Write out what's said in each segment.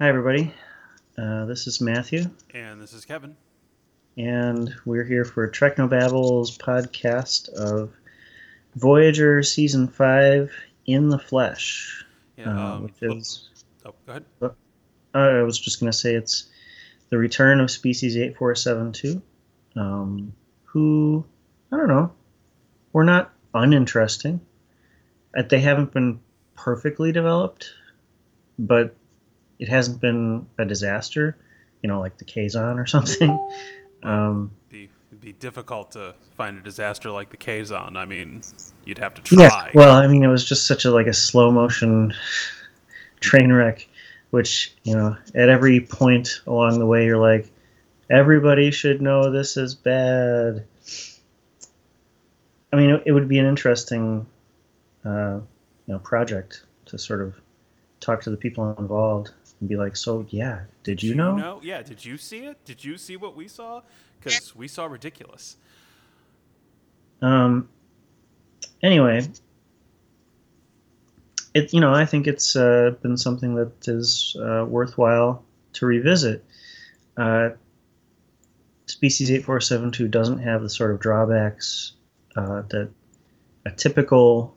Hi, everybody. Uh, this is Matthew, And this is Kevin. and we're here for Technobabbles podcast of Voyager Season 5 In the Flesh. Yeah, uh, um, which is, oh, go ahead. uh, I was just going to say it's the return of Species 8472, um, who, I don't know, were not uninteresting. Uh, They haven't been perfectly developed, but it hasn't been a disaster, you know, like the Kazon or something. Um, Be, it'd be difficult to find a disaster like the Kazon. I mean, you'd have to try. yeah, well, I mean, it was just such a like a slow motion train wreck, which you know, at every point along the way, you're like, everybody should know this is bad. I mean, it, it would be an interesting, uh, you know, project to sort of talk to the people involved and be like, so yeah, did you know? No, yeah, did you see it? Did you see what we saw? Because we saw ridiculous. Um. Anyway, it you know I think it's uh, been something that is uh, worthwhile to revisit. Uh, Species eight four seven two doesn't have the sort of drawbacks uh, that a typical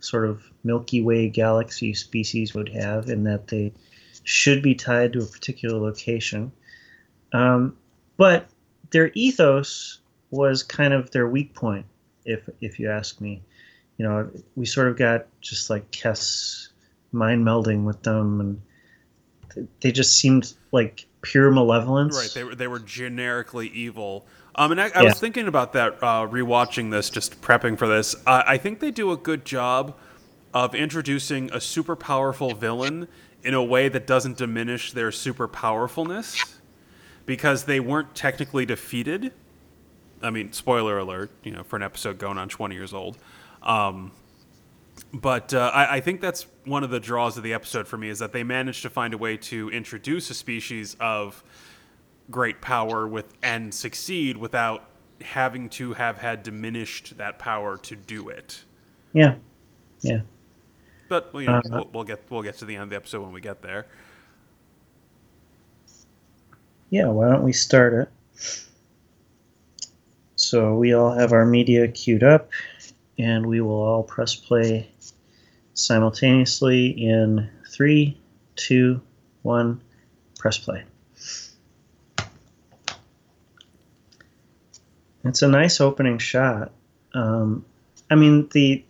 sort of Milky Way galaxy species would have, in that they should be tied to a particular location. Um, but their ethos was kind of their weak point, if if you ask me. You know, we sort of got just like Kes mind melding with them, and th- they just seemed like pure malevolence. Right, they were they were generically evil. Um, and I, I Yeah. was thinking about that uh, rewatching this, just prepping for this. I I think they do a good job of introducing a super powerful villain in a way that doesn't diminish their super powerfulness, because they weren't technically defeated. I mean, spoiler alert, you know, for an episode going on 20 years old. Um, but uh, I, I think that's one of the draws of the episode for me is that they managed to find a way to introduce a species of great power with and succeed without having to have had diminished that power to do it. Yeah, yeah. But well, you know, Uh, we'll, we'll get we'll get to the end of the episode when we get there. Yeah, why don't we start it? So we all have our media queued up, and we will all press play simultaneously in three, two, one, press play. It's a nice opening shot. Um, I mean, the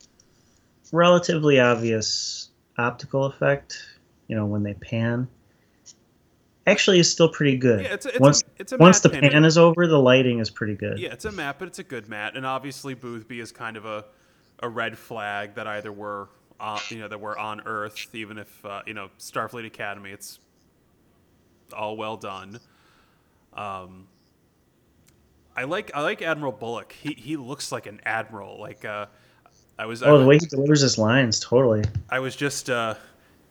relatively obvious optical effect, you know, when they pan, actually is still pretty good. Yeah, it's a, it's once a, it's a once the pan. pan is over, the lighting is pretty good. Yeah, it's a map, but it's a good mat, and obviously Boothby is kind of a, a red flag that either we're uh, you know that we're on Earth, even if uh, you know Starfleet Academy, it's all well done. Um, I like I like Admiral Bullock. He he looks like an admiral. Like uh, I was I, Oh, the way he delivers his lines, totally. I was just uh,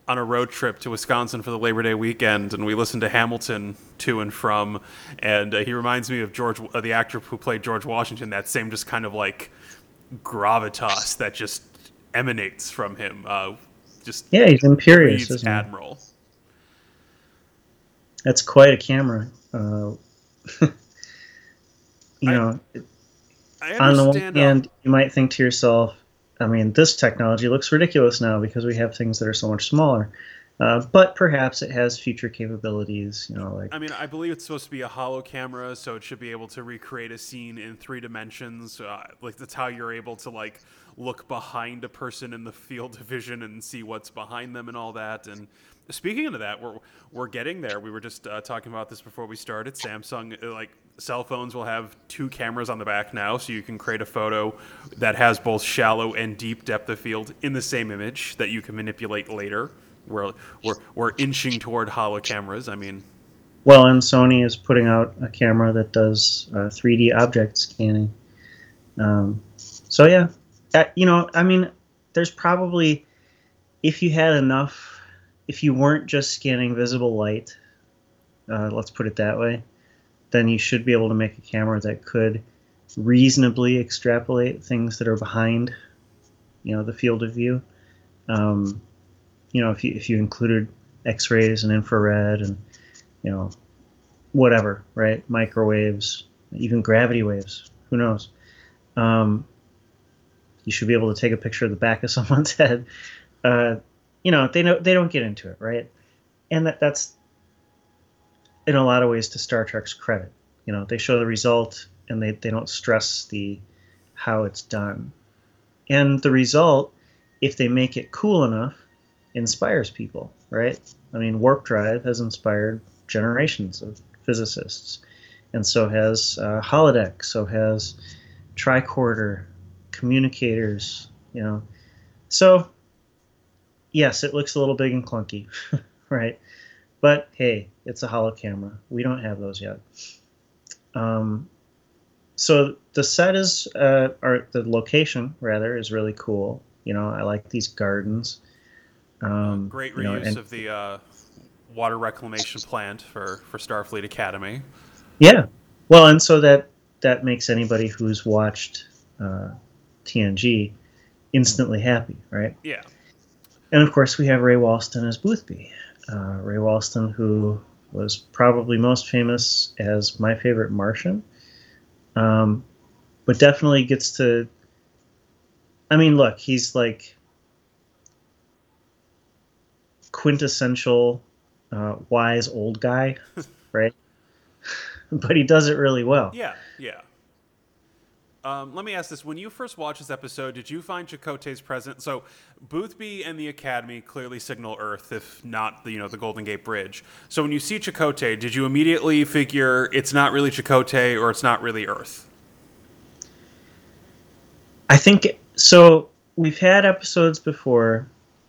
on a road trip to Wisconsin for the Labor Day weekend, and we listened to Hamilton to and from, and uh, he reminds me of George, uh, the actor who played George Washington. That same just kind of like gravitas that just emanates from him. Uh, just Yeah, he's imperious. Isn't he? admiral. That's quite a camera. Uh, you I- know, I on the one understand. um, hand, you might think to yourself, I mean, this technology looks ridiculous now because we have things that are so much smaller. Uh, but perhaps it has future capabilities, you know, like I mean, I believe it's supposed to be a hollow camera, so it should be able to recreate a scene in three dimensions. Uh, like that's how you're able to like look behind a person in the field of vision and see what's behind them and all that. And speaking of that, we're we're getting there. We were just uh, talking about this before we started. Samsung, uh, like cell phones, will have two cameras on the back now, so you can create a photo that has both shallow and deep depth of field in the same image that you can manipulate later. We're we're, we're inching toward hollow cameras. I mean, Well, and Sony is putting out a camera that does uh, 3D object scanning. Um, so yeah, uh, you know, I mean, there's probably if you had enough, if you weren't just scanning visible light, uh, let's put it that way, then you should be able to make a camera that could reasonably extrapolate things that are behind, you know, the field of view. Um, you know, if you if you included X-rays and infrared and you know whatever, right? Microwaves, even gravity waves. Who knows? Um, you should be able to take a picture of the back of someone's head. Uh, you know, they know they don't get into it, right? And that that's in a lot of ways to Star Trek's credit. You know, they show the result and they, they don't stress the how it's done. And the result, if they make it cool enough, inspires people, right? I mean, warp drive has inspired generations of physicists, and so has uh, holodeck, so has tricorder, communicators, you know. So, yes, it looks a little big and clunky, right? But hey, it's a hollow camera. We don't have those yet. Um, so the set is, uh, or the location rather, is really cool. You know, I like these gardens. Um, Great you know, reuse and- of the uh, water reclamation plant for, for Starfleet Academy. Yeah. Well, and so that that makes anybody who's watched uh, TNG instantly happy, right? Yeah. And of course, we have Ray Walston as Boothby. Uh, Ray Walston, who was probably most famous as my favorite Martian, um, but definitely gets to. I mean, look, he's like quintessential uh, wise old guy, right? but he does it really well. Yeah, yeah. Um, let me ask this: When you first watched this episode, did you find Chakotay's presence? So, Boothby and the Academy clearly signal Earth, if not the you know the Golden Gate Bridge. So, when you see Chakotay, did you immediately figure it's not really Chakotay or it's not really Earth? I think so. We've had episodes before,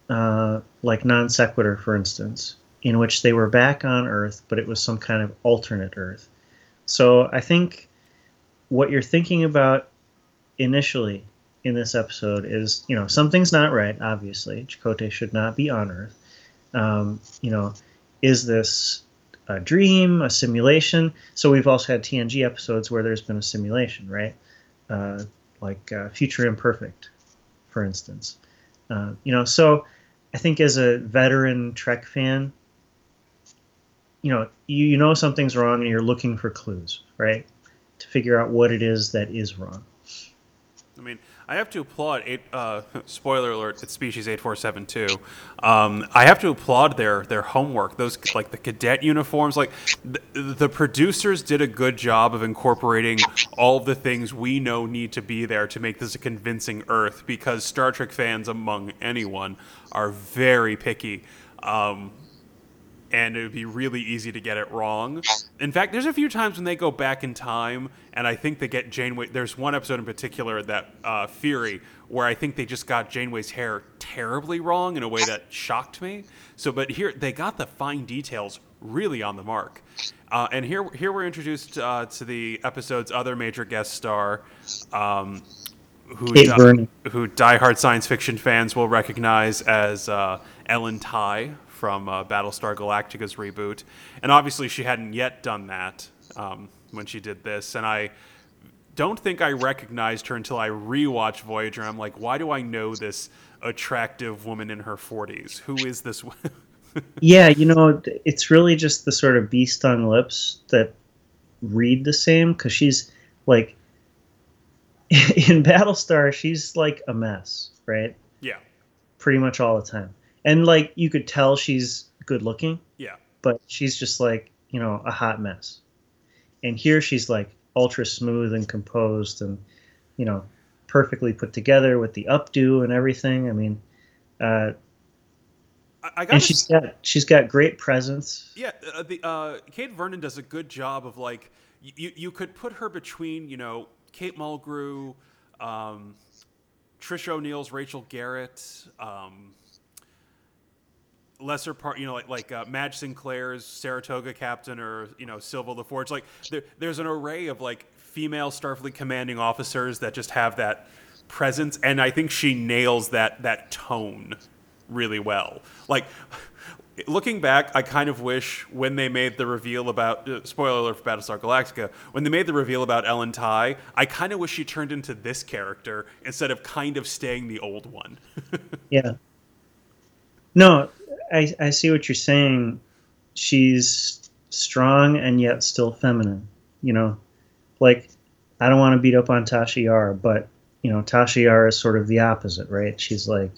uh, like Non Sequitur, for instance, in which they were back on Earth, but it was some kind of alternate Earth. So I think what you're thinking about initially in this episode is, you know, something's not right. Obviously, Chakotay should not be on Earth. Um, you know, is this a dream, a simulation? So we've also had TNG episodes where there's been a simulation, right? Uh, like uh, Future Imperfect, for instance. Uh, you know, so I think as a veteran Trek fan, you know, you, you know something's wrong and you're looking for clues, right? To figure out what it is that is wrong. I mean, I have to applaud. Eight, uh, spoiler alert: it's Species eight four seven two. Um, I have to applaud their their homework. Those like the cadet uniforms. Like the, producers did a good job of incorporating all of the things we know need to be there to make this a convincing Earth. Because Star Trek fans, among anyone, are very picky. Um, and it would be really easy to get it wrong. In fact, there's a few times when they go back in time, and I think they get Janeway. There's one episode in particular that uh, Fury, where I think they just got Janeway's hair terribly wrong in a way that shocked me. So, but here they got the fine details really on the mark. Uh, and here, here we're introduced uh, to the episode's other major guest star. Um, who, Kate Vernon. who diehard science fiction fans will recognize as uh, Ellen Tigh from uh, Battlestar Galactica's reboot. And obviously, she hadn't yet done that um, when she did this. And I don't think I recognized her until I rewatched Voyager. I'm like, why do I know this attractive woman in her 40s? Who is this? Yeah, you know, it's really just the sort of bee stung lips that read the same because she's like in Battlestar, she's like a mess, right? yeah, Pretty much all the time. And like you could tell she's good looking, yeah, but she's just like, you know, a hot mess. And here she's like ultra smooth and composed and, you know, perfectly put together with the updo and everything. I mean, uh, I, got and she's got she's got great presence. Yeah, uh, the uh, Kate Vernon does a good job of like you you could put her between you know Kate Mulgrew, um, Tricia O'Neil's Rachel Garrett, um, lesser part you know like like uh, Madge Sinclair's Saratoga Captain or you know Silva LaForge. Like there, there's an array of like female Starfleet commanding officers that just have that presence, and I think she nails that that tone really well. Like looking back, I kind of wish when they made the reveal about uh, spoiler alert for Battlestar Galactica, when they made the reveal about Ellen Tigh, I kind of wish she turned into this character instead of kind of staying the old one. Yeah. No, I, I see what you're saying. She's strong and yet still feminine. You know, like I don't want to beat up on Tasha Yar, but you know, Tasha Yar is sort of the opposite, right? She's like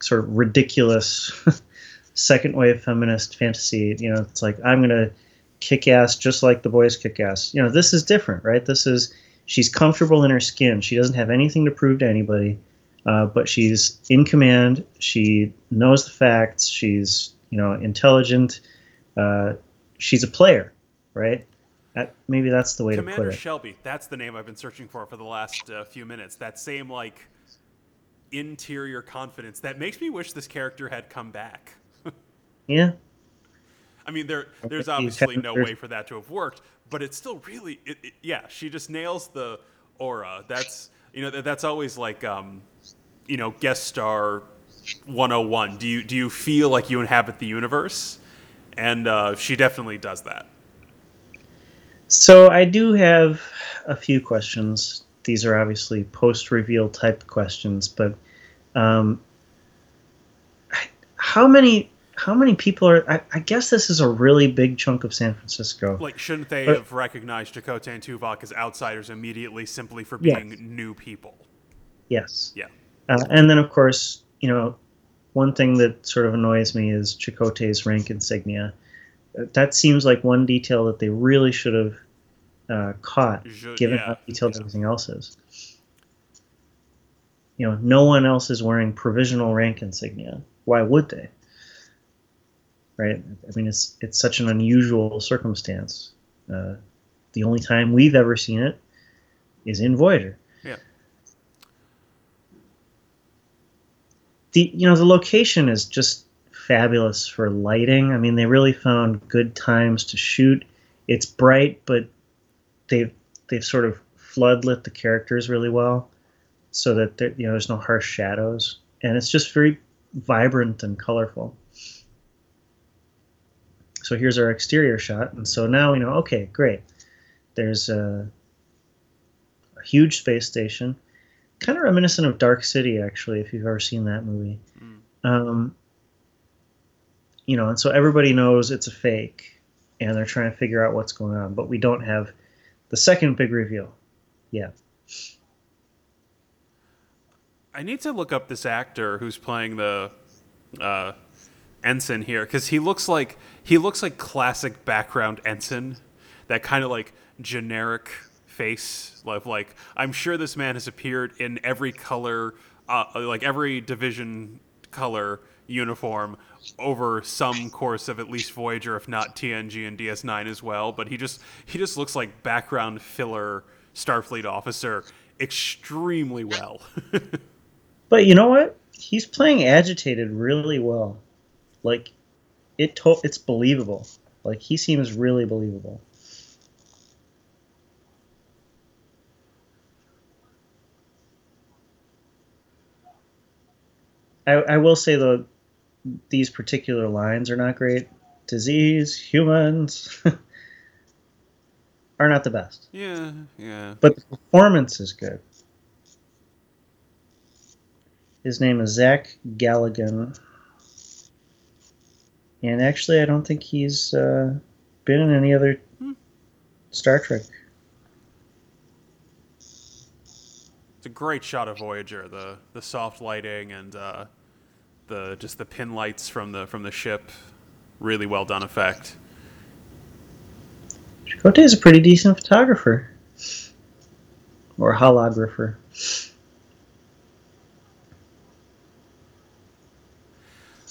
sort of ridiculous second wave feminist fantasy. You know, it's like I'm gonna kick ass just like the boys kick ass. You know, this is different, right? This is she's comfortable in her skin. She doesn't have anything to prove to anybody, uh, but she's in command. She knows the facts. She's you know intelligent. Uh, she's a player, right? That, maybe that's the way Commander to put it. Shelby, that's the name I've been searching for for the last uh, few minutes. That same like interior confidence that makes me wish this character had come back. Yeah, I mean, there there's obviously no way for that to have worked, but it's still really, it, it- yeah. She just nails the aura. That's you know that, that's always like um, you know guest star 101. Do you do you feel like you inhabit the universe? And uh, she definitely does that. So I do have a few questions. These are obviously post-reveal type questions, but um, how many how many people are? I, I guess this is a really big chunk of San Francisco. Like, shouldn't they But- have recognized Chakotay and Tuvok as outsiders immediately simply for Yes. being new people? Yes. Yeah. Uh, and then, of course, you know, one thing that sort of annoys me is Chakotay's rank insignia. Uh, That seems like one detail that they really should have uh, caught, given yeah, how detailed yeah. everything else is. You know, no one else is wearing provisional rank insignia. Why would they? Right? I mean, it's it's such an unusual circumstance. Uh, the only time we've ever seen it is in Voyager. Yeah. The you know the location is just fabulous for lighting. I mean, they really found good times to shoot. It's bright, but they've they've sort of floodlit the characters really well, so that there, you know there's no harsh shadows, and it's just very vibrant and colorful. So here's our exterior shot, and so now we know. Okay, great. There's a, a huge space station kind of reminiscent of Dark City, actually, if you've ever seen that movie. Mm. Um, you know, and so everybody knows it's a fake, and they're trying to figure out what's going on, but we don't have the second big reveal. Yeah, I need to look up this actor who's playing the uh, ensign here because he looks like he looks like classic background ensign, that kind of like generic face. Like, like I'm sure this man has appeared in every color, uh, like every division color uniform over some course of at least Voyager, if not TNG and DS9 as well. But he just he just looks like background filler Starfleet officer extremely well. but you know what? He's playing agitated really well. Like, it to- it's believable. Like he seems really believable. I, I will say though, these particular lines are not great. Disease, humans are not the best, yeah, yeah. but the performance is good. His name is Zach Galligan, and actually, I don't think he's uh, been in any other Hmm. Star Trek. It's a great shot of Voyager. The the soft lighting and uh, the just the pin lights from the from the ship. Really well done effect. Chakotay is a pretty decent photographer, or holographer.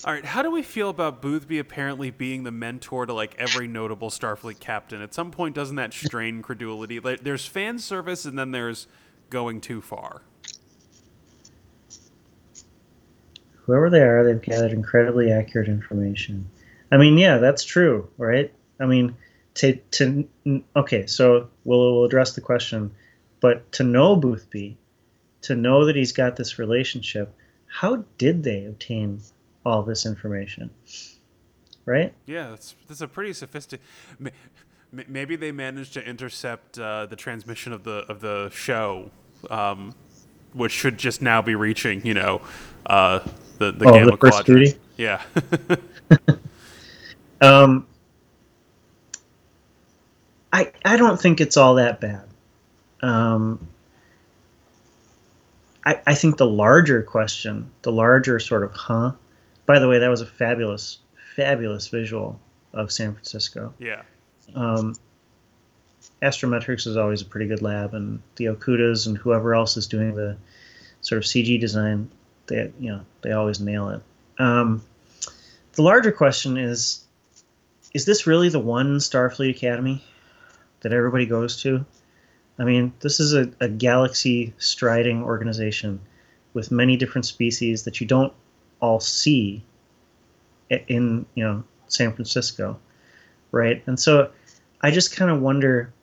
All right, how do we feel about Boothby apparently being the mentor to like every notable Starfleet captain? At some point, doesn't that strain credulity? Like, There's fan service, and then there's going too far. whoever they are, they've gathered incredibly accurate information. I mean, yeah, that's true, right? I mean, to to okay, so we'll, we'll address the question, but to know Boothby, to know that he's got this relationship, how did they obtain all this information? Right? Yeah, that's that's a pretty sophisticated. Maybe they managed to intercept uh, the transmission of the of the show, um, which should just now be reaching, you know, uh, the the Oh, gamma the first quadrant. duty. Yeah. Um, I I don't think it's all that bad. Um, I I think the larger question, the larger sort of huh. By the way, that was a fabulous, fabulous visual of San Francisco. yeah. Um, Astrometrics is always a pretty good lab, and the Okudas and whoever else is doing the sort of CG design, they you know they always nail it. Um, the larger question is: Is this really the one Starfleet Academy that everybody goes to? I mean, this is a, a galaxy striding organization with many different species that you don't all see in you know San Francisco, right? And so I just kind of wonder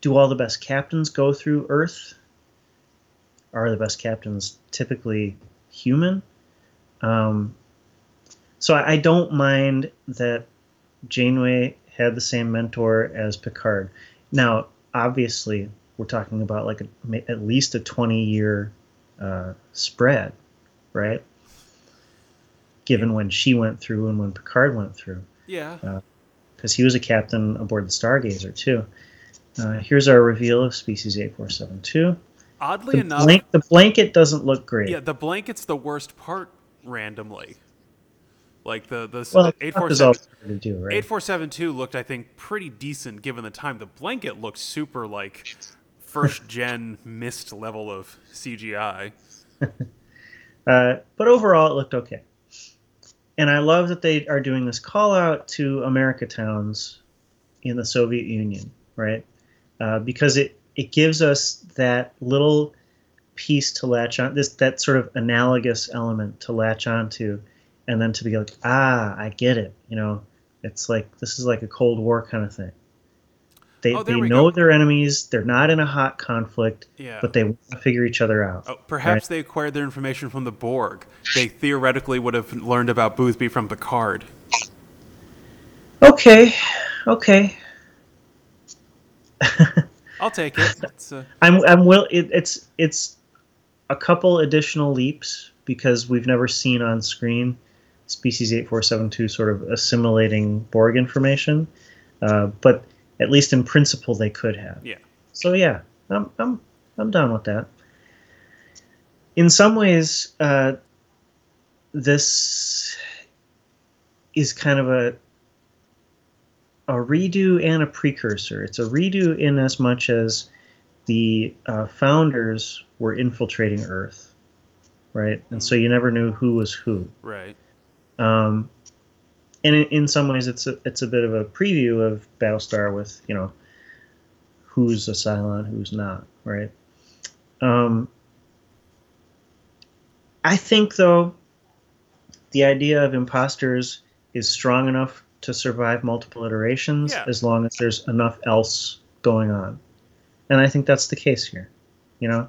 do all the best captains go through Earth? Are the best captains typically human? Um, so I, I don't mind that Janeway had the same mentor as Picard. Now, obviously, we're talking about like a, at least a 20 year uh, spread, right? Given when she went through and when Picard went through Yeah. because he was a captain aboard the Stargazer too. Uh, here's our reveal of species 8472. Oddly The, enough, blank, the blanket doesn't look great. yeah, the blanket's the worst part randomly. Like the the well, eight top four is seven always hard to do, right? eight four seven two looked, I think, pretty decent given the time. The blanket looked super like first gen mist level of CGI. Uh, but overall, it looked okay. And I love that they are doing this call out to America towns in the Soviet Union, right? Uh, because it, it gives us that little piece to latch on, this that sort of analogous element to latch onto, and then to be like, ah, I get it. You know, it's like this is like a Cold War kind of thing. They, Oh, they know go. their enemies. They're not in a hot conflict, Yeah. but they want to figure each other out. Oh, perhaps they acquired their information from the Borg. They theoretically would have learned about Boothby from Picard. Okay, okay. I'll take it. It's, uh, I'm I'm will it, it's it's a couple additional leaps because we've never seen on screen species 8472 sort of assimilating Borg information, uh, but at least in principle they could have. yeah. So yeah, I'm I'm I'm down with that. In some ways, uh, this is kind of a a redo and a precursor. It's a redo in as much as the uh, founders were infiltrating Earth, right? And so you never knew who was who. Right. Um, and in, in some ways, it's a it's a bit of a preview of Battlestar with you know who's a Cylon, who's not, right? Um, I think though the idea of imposters is strong enough to survive multiple iterations Yeah. as long as there's enough else going on, and I think that's the case here. You know,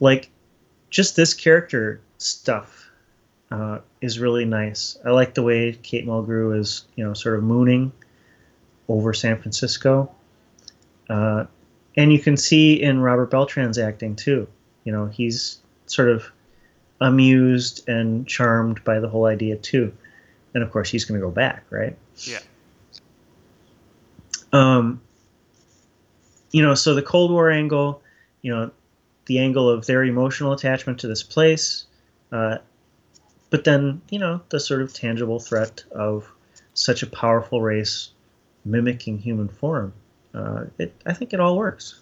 like just this character stuff uh, is really nice. I like the way Kate Mulgrew is, you know, sort of mooning over San Francisco. Uh, and you can see in Robert Beltran's acting too. You know, he's sort of amused and charmed by the whole idea too. And of course, he's going to go back, right? Yeah. Um, you know, so the Cold War angle, you know, the angle of their emotional attachment to this place, uh, but then you know the sort of tangible threat of such a powerful race mimicking human form. Uh, it, I think it all works.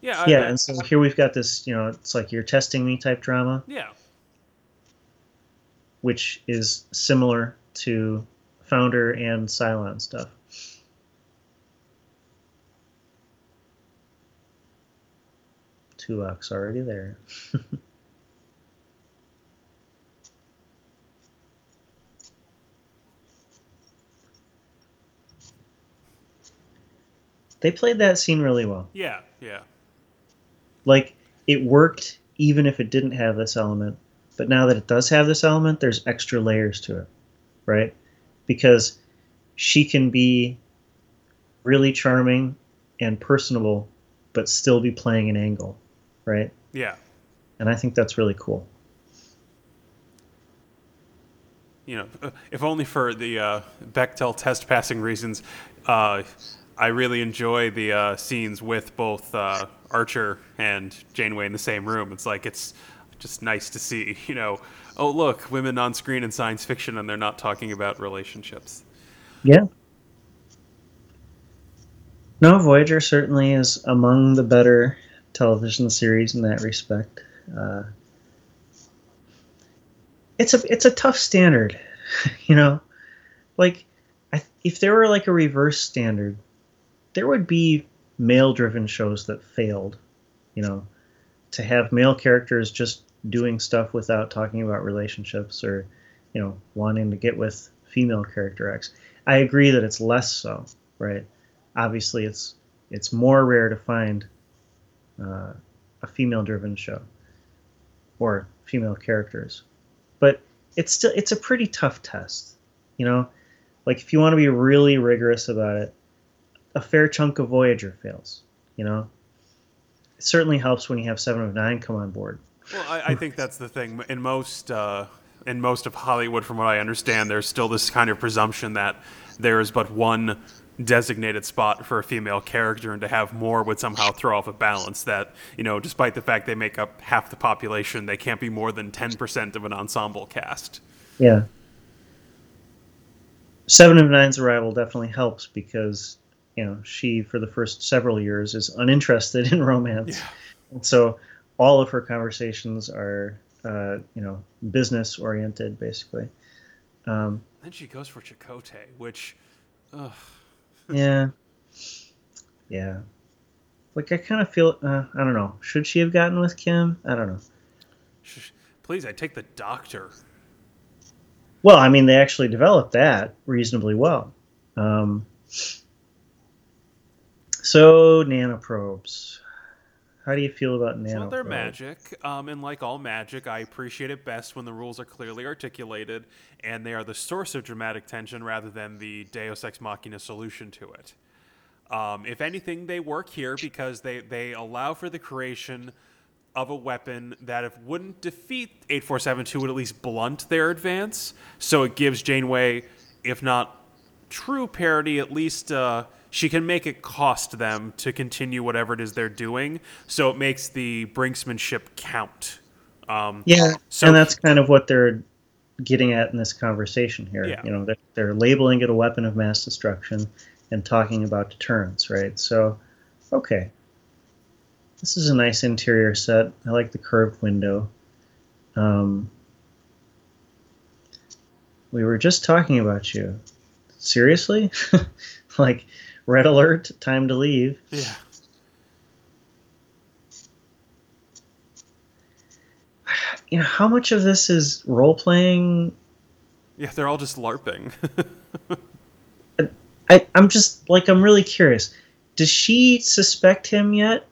Yeah. I- yeah, I- and so here we've got this, you know, it's like you're testing me type drama, yeah. Which is similar to Founder and Cylon stuff. Tulak's already there. they played that scene really well. Yeah. Yeah. Like it worked even if it didn't have this element. But now that it does have this element, there's extra layers to it, right? Because she can be really charming and personable, but still be playing an angle, right? Yeah. And I think that's really cool. you know, if only for the uh, Bechdel test passing reasons, uh, I really enjoy the uh, scenes with both uh, Archer and Janeway in the same room. It's like it's just nice to see, you know, oh look, women on screen in science fiction, and they're not talking about relationships. Yeah. No, Voyager certainly is among the better television series in that respect. Uh, it's a it's a tough standard, you know. Like, I, if there were like a reverse standard, there would be male-driven shows that failed. You know, to have male characters just doing stuff without talking about relationships or, you know, wanting to get with female character X. I agree that it's less so, right? Obviously, it's it's more rare to find uh, a female-driven show or female characters, but it's still it's a pretty tough test, you know. Like if you want to be really rigorous about it, a fair chunk of Voyager fails, you know. It certainly helps when you have Seven of Nine come on board. Well, I, I think that's the thing. In most uh, in most of Hollywood, from what I understand, there's still this kind of presumption that there is but one designated spot for a female character, and to have more would somehow throw off a balance. That you know, despite the fact they make up half the population, they can't be more than ten percent of an ensemble cast. Yeah. Seven of Nine's arrival definitely helps because you know she, for the first several years, is uninterested in romance, Yeah. and so all of her conversations are uh, you know business oriented basically. Um, Then she goes for Chakotay, which, ugh, yeah, yeah. Like I kind of feel uh, I don't know. Should she have gotten with Kim? I don't know. please, I take the doctor. Well, I mean, they actually developed that reasonably well. Um, so nanoprobes. How do you feel about? Well, they're magic, um, and like all magic, I appreciate it best when the rules are clearly articulated and they are the source of dramatic tension rather than the Deus Ex Machina solution to it. Um, if anything, they work here because they, they allow for the creation of a weapon that if wouldn't defeat 8472 would at least blunt their advance. So it gives Janeway, if not true parity, at least uh, she can make it cost them to continue whatever it is they're doing. So it makes the brinksmanship count. Um, Yeah, So- and that's kind of what they're getting at in this conversation here. Yeah. You know, they're, they're labeling it a weapon of mass destruction and talking about deterrence, right? So, okay. This is a nice interior set. I like the curved window. Um, we were just talking about you. Seriously? like, red alert, time to leave. yeah. You know, how much of this is role playing Yeah, they're all just LARPing. I, I'm just like I'm really curious. Does she suspect him yet?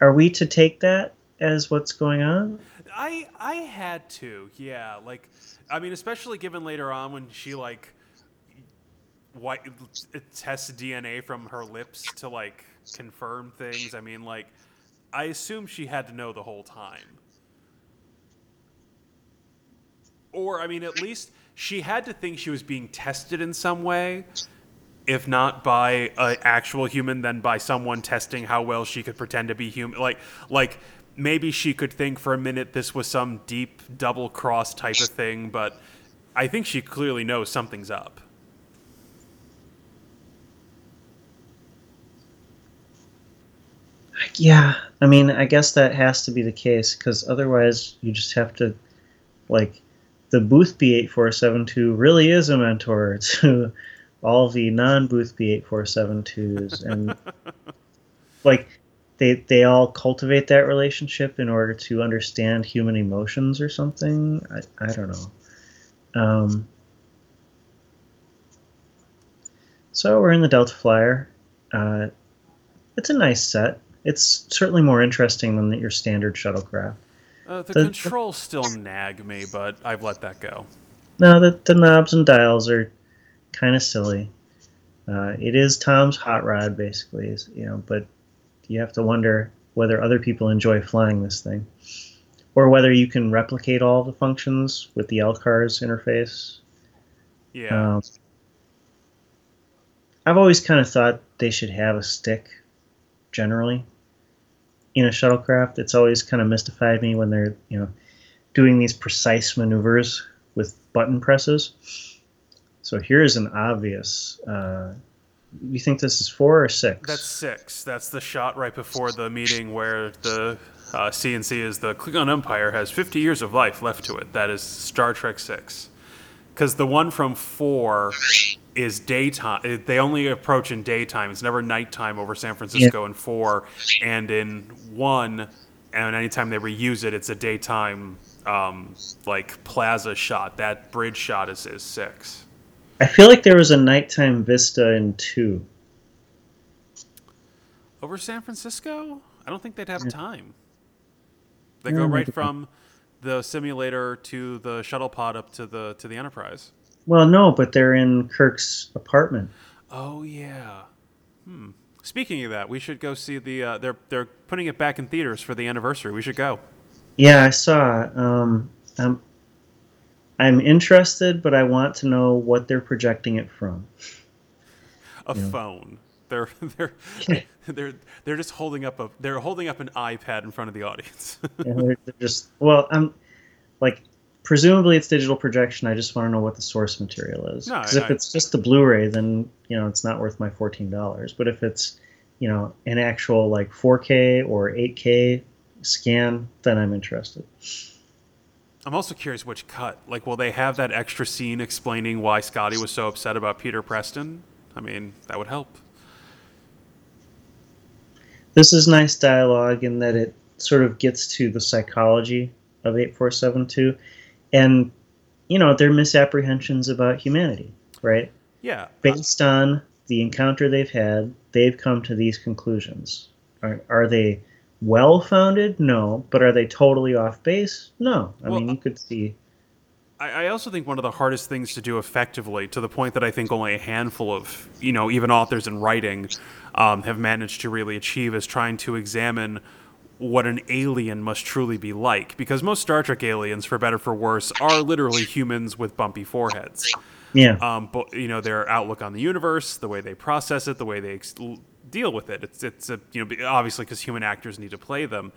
Are we to take that as what's going on? I I had to, yeah. Like, I mean, especially given later on when she like, white tests DNA from her lips to like confirm things. I mean, like, I assume she had to know the whole time. Or, I mean, at least she had to think she was being tested in some way, if not by an actual human, then by someone testing how well she could pretend to be human. Like, like maybe she could think for a minute this was some deep double cross type of thing, but I think she clearly knows something's up. Yeah, I mean, I guess that has to be the case because otherwise you just have to, like, the Boothby 8472 really is a mentor to all the non Boothby 8472s. And, like, they, they all cultivate that relationship in order to understand human emotions or something. I, I don't know. Um, so we're in the Delta Flyer. Uh, it's a nice set. It's certainly more interesting than your standard shuttlecraft. Uh, the The- controls still nag me, but I've let that go. No, the, the knobs and dials are kind of silly. Uh, it is Tom's hot rod, basically, is- you know, but you have to wonder whether other people enjoy flying this thing. or whether you can replicate all the functions with the LCARS interface. Yeah. Um, I've always kind of thought they should have a stick, generally, in a shuttlecraft. It's always kind of mystified me when they're you know doing these precise maneuvers with button presses. So here's an obvious. Uh, you think this is four or six? That's six. That's the shot right before the meeting where the uh, CNC is the Klingon Empire has 50 years of life left to it. That is Star Trek six. Because the one from four is daytime. They only approach in daytime. It's never nighttime over San Francisco in four, and in one, and anytime they reuse it, it's a daytime um, like plaza shot. That bridge shot is, is six. I feel like there was a nighttime vista in two. Over San Francisco? I don't think they'd have time. They Yeah, go right from the simulator to the shuttle pod up to the to the Enterprise. Well, no, but they're in Kirk's apartment. Oh yeah. Hmm. Speaking of that, we should go see the. Uh, they're they're putting it back in theaters for the anniversary. We should go. Yeah, I saw. it. Um, I'm, I'm interested, but I want to know what they're projecting it from. A phone. They're they're they're they're just holding up a they're holding up an iPad in front of the audience. And they're, they're just well, I'm like, presumably it's digital projection. I just want to know what the source material is. No, Because I- if it's just the Blu-ray, then you know it's not worth my fourteen dollars. But if it's you know an actual like 4K or 8K scan, then I'm interested. I'm also curious which cut. Like, will they have that extra scene explaining why Scotty was so upset about Peter Preston? I mean, that would help. This is nice dialogue in that it sort of gets to the psychology of 8472 and you know their misapprehensions about humanity, right? Yeah. Based on the encounter they've had, they've come to these conclusions. Are, are they well founded? No. But are they totally off base? No. I Well, mean, you could see. I, I also think one of the hardest things to do effectively, to the point that I think only a handful of, you know, even authors in writing um, have managed to really achieve, is trying to examine what an alien must truly be like. Because most Star Trek aliens, for better for worse, are literally humans with bumpy foreheads. Yeah. um, but you know their outlook on the universe, the way they process it, the way they ex- deal with it. It's it's a you know obviously because human actors need to play them.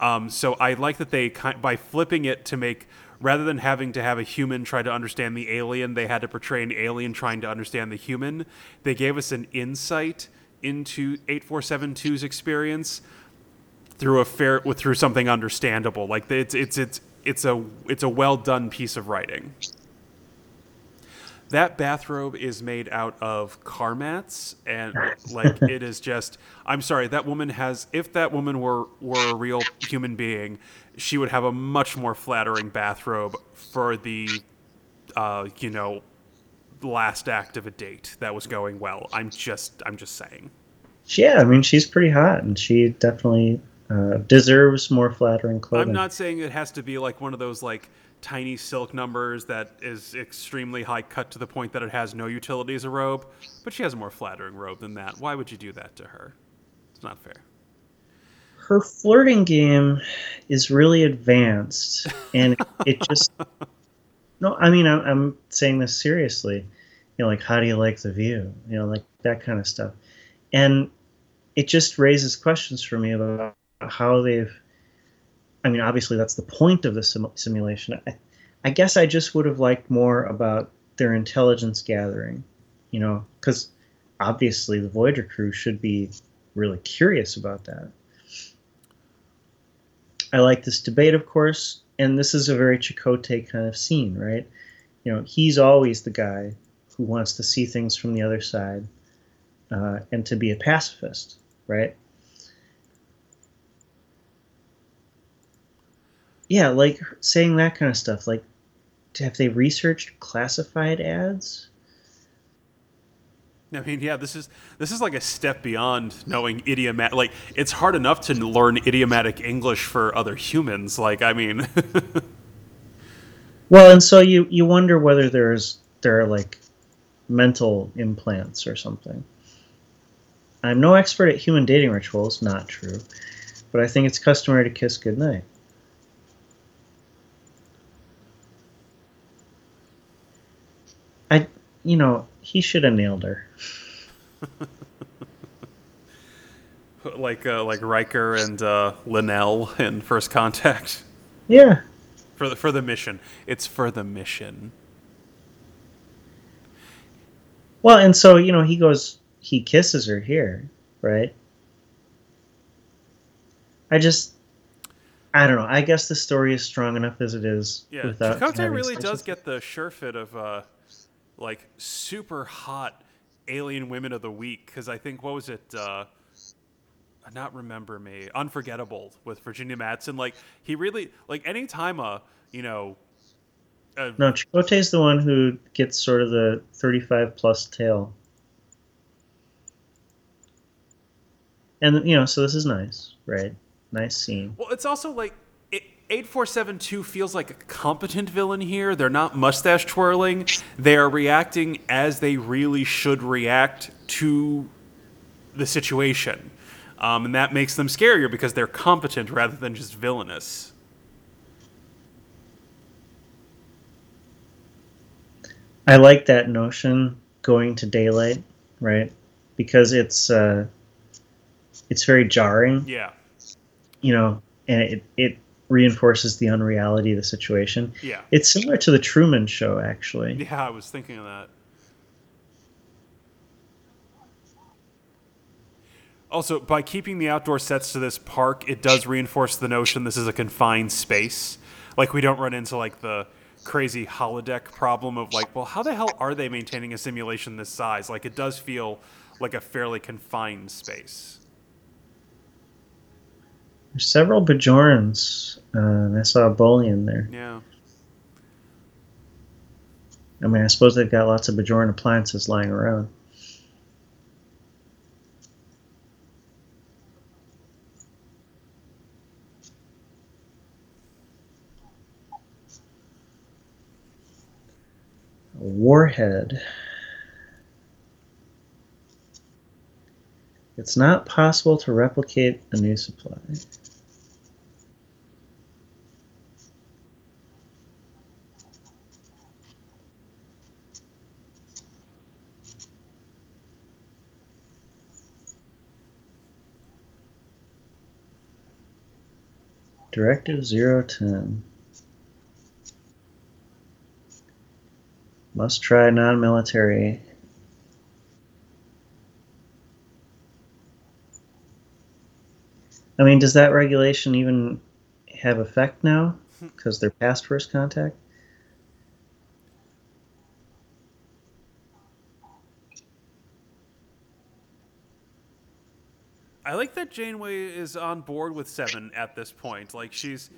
Um, so I like that they ki- by flipping it to make rather than having to have a human try to understand the alien, they had to portray an alien trying to understand the human. They gave us an insight into 8472's experience through a fair through something understandable. Like it's it's it's it's a it's a well done piece of writing. That bathrobe is made out of car mats, and like it is just. I'm sorry, that woman has. If that woman were were a real human being, she would have a much more flattering bathrobe for the, uh, you know, last act of a date that was going well. I'm just I'm just saying. yeah, I mean, she's pretty hot, and she definitely uh, deserves more flattering clothing. I'm not saying it has to be like one of those like tiny silk numbers that is extremely high cut to the point that it has no utility as a robe, but she has a more flattering robe than that. Why would you do that to her? It's not fair. her flirting game is really advanced and it just no i mean I'm, I'm saying this seriously you know like how do you like the view you know like that kind of stuff and it just raises questions for me about how they've i mean obviously that's the point of the sim- simulation I, I guess i just would have liked more about their intelligence gathering you know because obviously the voyager crew should be really curious about that I like this debate, of course, and this is a very Chakotay kind of scene, right? You know, he's always the guy who wants to see things from the other side uh, and to be a pacifist, right? Yeah, like saying that kind of stuff. Like, have they researched classified ads? I mean, yeah, this is this is like a step beyond knowing idiomatic. Like, it's hard enough to learn idiomatic English for other humans. Like, I mean, Well, and so you you wonder whether there's there are like mental implants or something. I'm no expert at human dating rituals, not true, but I think it's customary to kiss goodnight. You know, he should have nailed her. like uh, like Riker and uh, Lanel in First Contact. Yeah. For the for the mission, it's for the mission. Well, and so you know, he goes, he kisses her here, right? I just, I don't know. I guess the story is strong enough as it is. Yeah, Chakotay really does get the sure fit of uh, like super hot alien women of the week because I think what was it? Uh, not remember me, unforgettable with Virginia Madsen. Like he really like anytime a you know. A, No, Chakotay's the one who gets sort of the 35 plus tail. And, you know, so this is nice, right? Nice scene. Well, it's also like 8472 feels like a competent villain here. They're not mustache twirling. They are reacting as they really should react to the situation. Um, and that makes them scarier because they're competent rather than just villainous. I like that notion going to daylight, right? Because it's uh, it's very jarring, Yeah. you know, and it it reinforces the unreality of the situation. Yeah. It's similar to the Truman Show, actually. Yeah, I was thinking of that. Also, by keeping the outdoor sets to this park, it does reinforce the notion this is a confined space. Like we don't run into like the crazy holodeck problem of like, well, how the hell are they maintaining a simulation this size? Like it does feel like a fairly confined space. There's several Bajorans. Uh, I saw a Bolian there. Yeah. I mean, I suppose they've got lots of Bajoran appliances lying around. Warhead. It's not possible to replicate a new supply. Directive 010. Must try non military. I mean, does that regulation even have effect now? Because they're past first contact? Like that Janeway is on board with Seven at this point. Like she's,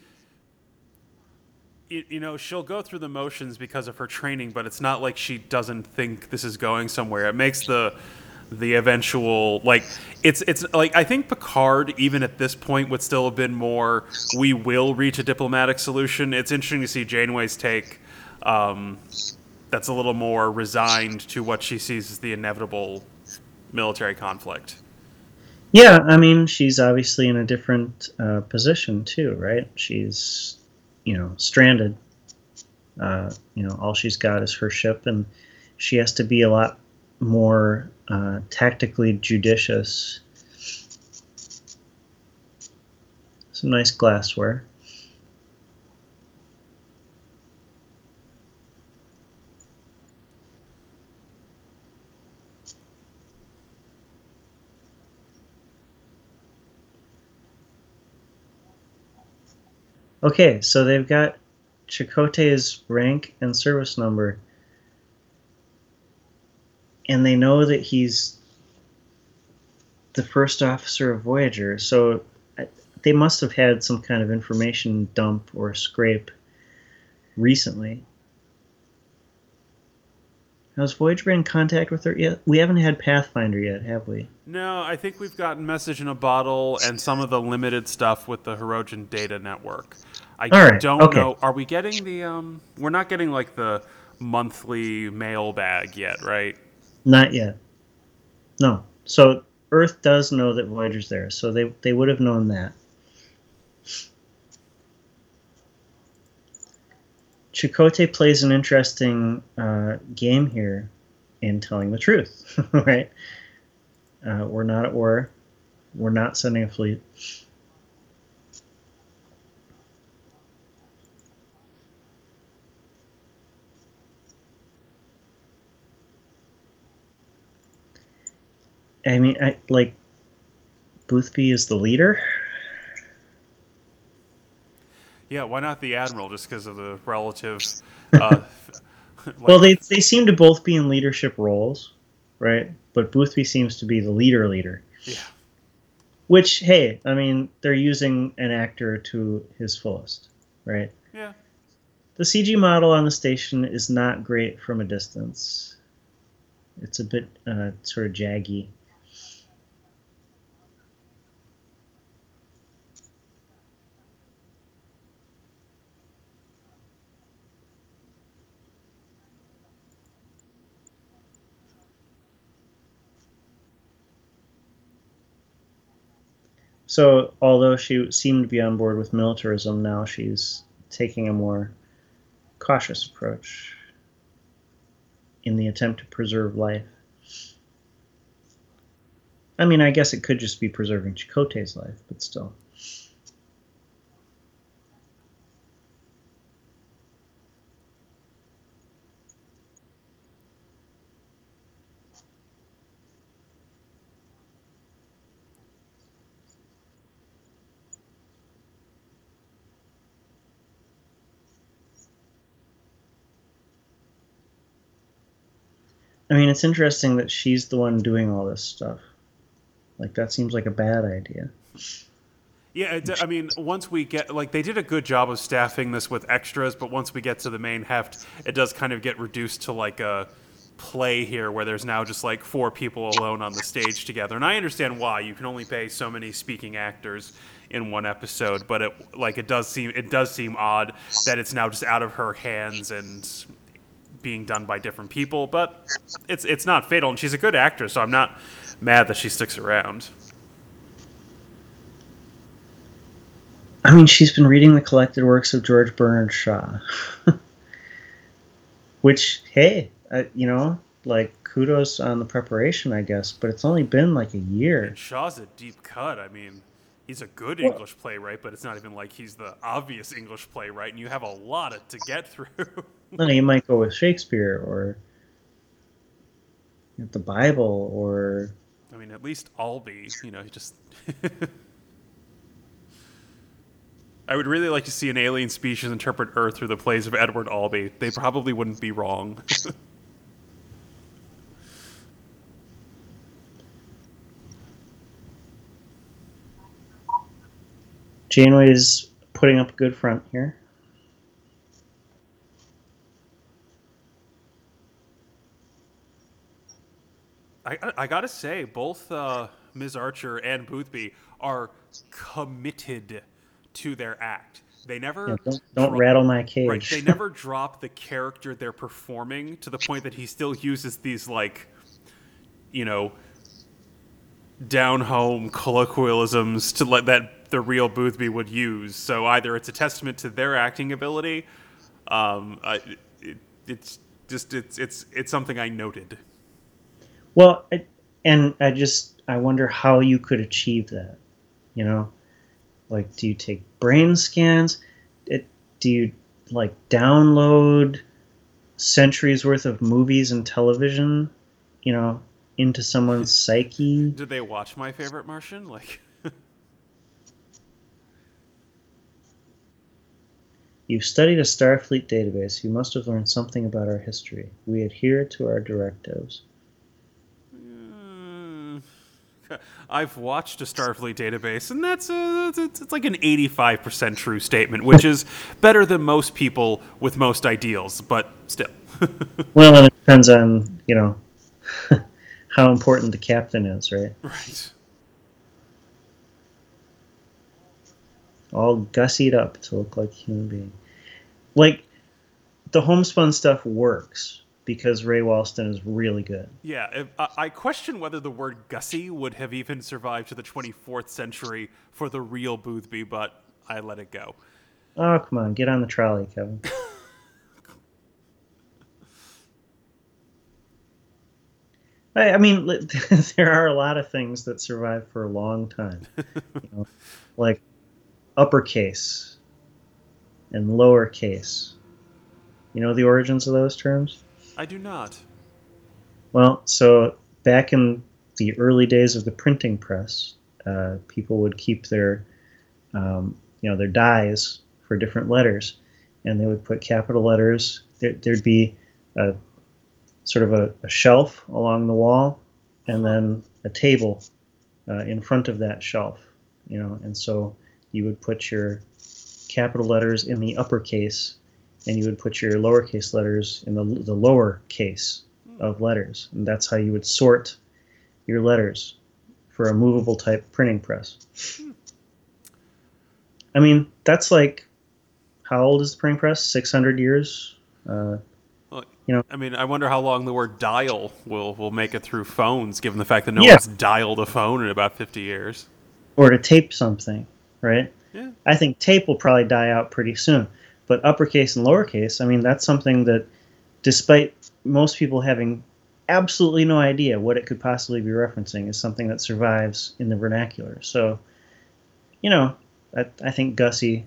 you, you know, she'll go through the motions because of her training, but it's not like she doesn't think this is going somewhere. It makes the the eventual like it's it's like I think Picard even at this point would still have been more we will reach a diplomatic solution. It's interesting to see Janeway's take. Um, that's a little more resigned to what she sees as the inevitable military conflict. Yeah, I mean, she's obviously in a different uh, position too, right? She's, you know, stranded. Uh, you know, all she's got is her ship, and she has to be a lot more uh, tactically judicious. Some nice glassware. Okay, so they've got Chakotay's rank and service number, and they know that he's the first officer of Voyager. So they must have had some kind of information dump or scrape recently. Has Voyager been in contact with her yet? We haven't had Pathfinder yet, have we? No, I think we've gotten message in a bottle and some of the limited stuff with the Hirogen data network. I right, don't okay. know. Are we getting the um? We're not getting like the monthly mailbag yet, right? Not yet. No. So Earth does know that Voyager's there, so they they would have known that. Chakotay plays an interesting uh, game here in telling the truth, right? Uh, we're not at war. We're not sending a fleet. I mean, I like Boothby is the leader. Yeah, why not the admiral? Just because of the relative. Uh, like, Well, they they seem to both be in leadership roles, right? But Boothby seems to be the leader leader. yeah, Which, hey, I mean, they're using an actor to his fullest, right? yeah. The CG model on the station is not great from a distance. It's a bit uh, sort of jaggy. So, although she seemed to be on board with militarism, now she's taking a more cautious approach in the attempt to preserve life. I mean, I guess it could just be preserving Chakotay's life, but still. I mean, it's interesting that she's the one doing all this stuff. Like, that seems like a bad idea. Yeah, I mean, once we get like they did a good job of staffing this with extras, but once we get to the main heft, it does kind of get reduced to like a play here where there's now just like four people alone on the stage together. And I understand why you can only pay so many speaking actors in one episode, but it like it does seem it does seem odd that it's now just out of her hands and being done by different people, but it's it's not fatal and she's a good actress, so I'm not mad that she sticks around. I mean, she's been reading the collected works of George Bernard Shaw. Which, hey, uh, you know, like, kudos on the preparation, I guess, but it's only been like a year. And Shaw's a deep cut. I mean, he's a good Well- English playwright, but it's not even like he's the obvious English playwright, and you have a lot of- to get through. No, you might go with Shakespeare or the Bible or. I mean, at least Albee, you know, just. I would really like to see an alien species interpret Earth through the plays of Edward Albee. They probably wouldn't be wrong. Janeway is putting up a good front here. I, I gotta say, both uh, Ms. Archer and Boothby are committed to their act. They never Yeah, don't don't dro- rattle my cage. Right. They never drop the character they're performing to the point that he still uses these like, you know, down home colloquialisms to let that the real Boothby would use. So either it's a testament to their acting ability, um, I, it, it's just it's it's it's something I noted. Well, I, and I just I wonder how you could achieve that. You know, like do you take brain scans? It, do you like download centuries worth of movies and television? You know, into someone's psyche. Did they watch my favorite Martian? Like, You've studied a Starfleet database. You must have learned something about our history. We adhere to our directives. I've watched a Starfleet database, and that's uh, a, it's, it's like an eighty-five percent true statement, which is better than most people with most ideals, but still. Well, and it depends on you know how important the captain is, right? right. all gussied up to look like a human being. Like the homespun stuff works because Ray Walston is really good. Yeah, if, I, I question whether the word Gussie would have even survived to the 24th century for the real Boothby, but I let it go. Oh come on, get on the trolley, Kevin. I, I mean, there are a lot of things that survive for a long time, you know, like uppercase and lowercase. You know the origins of those terms? I do not. Well, so back in the early days of the printing press, uh, people would keep their, um, you know, their dies for different letters, and they would put capital letters. There, there'd be a sort of a, a, shelf along the wall, and then a table uh, in front of that shelf. You know, and so you would put your capital letters in the uppercase, and you would put your lowercase letters in the the lower case of letters, and that's how you would sort your letters for a movable type printing press. I mean, that's like how old is the printing press? Six hundred years. Uh, well, you know, I mean, I wonder how long the word dial will will make it through phones, given the fact that no Yeah. one's dialed a phone in about fifty years. or to tape something, right? Yeah. I think tape will probably die out pretty soon. But uppercase and lowercase, I mean, that's something that, despite most people having absolutely no idea what it could possibly be referencing, is something that survives in the vernacular. So, you know, I, I think Gussie,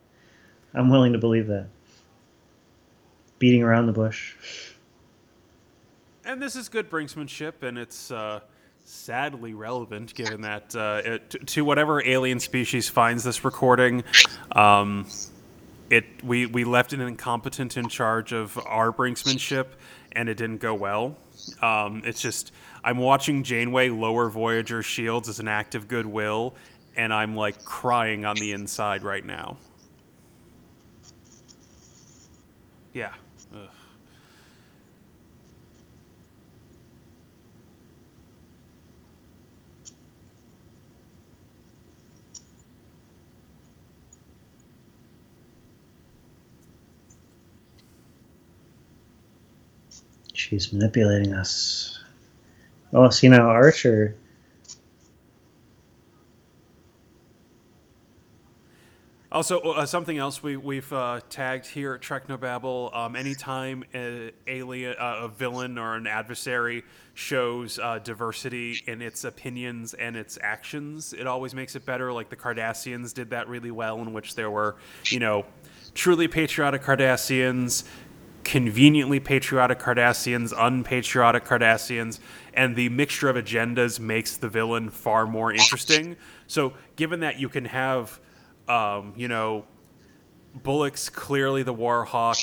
I'm willing to believe that. Beating around the bush. And this is good brinksmanship, and it's uh, sadly relevant given that uh, it, to- whatever alien species finds this recording, um, it we, we left an incompetent in charge of our brinksmanship, and it didn't go well. Um, it's just I'm watching Janeway lower Voyager shields as an act of goodwill, and I'm like crying on the inside right now. Yeah. Ugh. She's manipulating us. Oh, see now, Archer. Also, uh, something else we, we've uh, tagged here at. Um, anytime a alien, uh, a villain or an adversary shows uh, diversity in its opinions and its actions, it always makes it better. Like the Cardassians did that really well, in which there were, you know, truly patriotic Cardassians, conveniently patriotic Cardassians, unpatriotic Cardassians, and the mixture of agendas makes the villain far more interesting. So, given that you can have, um, you know, Bullock's clearly the war hawk,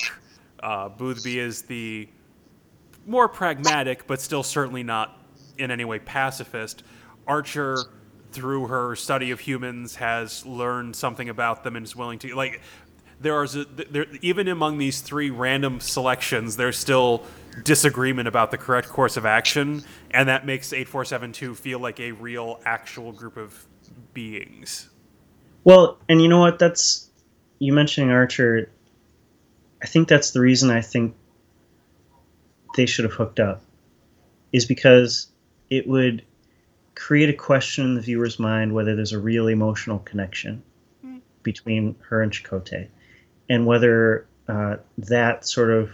uh, Boothby is the more pragmatic, but still certainly not in any way pacifist. Archer, through her study of humans, has learned something about them and is willing to like. There are there, even among these three random selections, there's still disagreement about the correct course of action, and that makes eight four seven two feel like a real, actual group of beings. Well, and you know what? That's you mentioning Archer. I think that's the reason I think they should have hooked up, is because it would create a question in the viewer's mind whether there's a real emotional connection hmm. between her and Chakotay, and whether uh, that sort of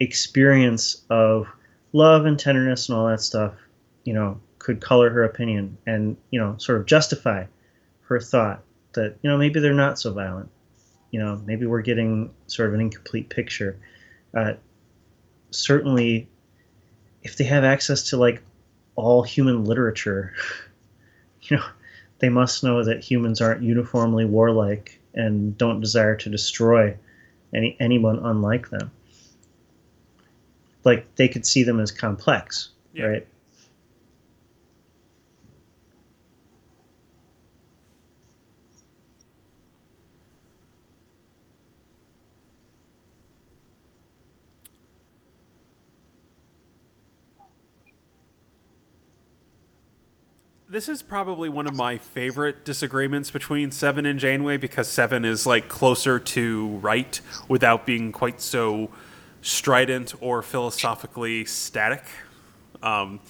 experience of love and tenderness and all that stuff, you know, could color her opinion and you know sort of justify her thought that you know maybe they're not so violent. You know maybe we're getting sort of an incomplete picture. Uh, certainly if they have access to like all human literature you know they must know that humans aren't uniformly warlike and don't desire to destroy any anyone unlike them like they could see them as complex Yeah. right This is probably one of my favorite disagreements between Seven and Janeway because Seven is like closer to right without being quite so strident or philosophically static. Um,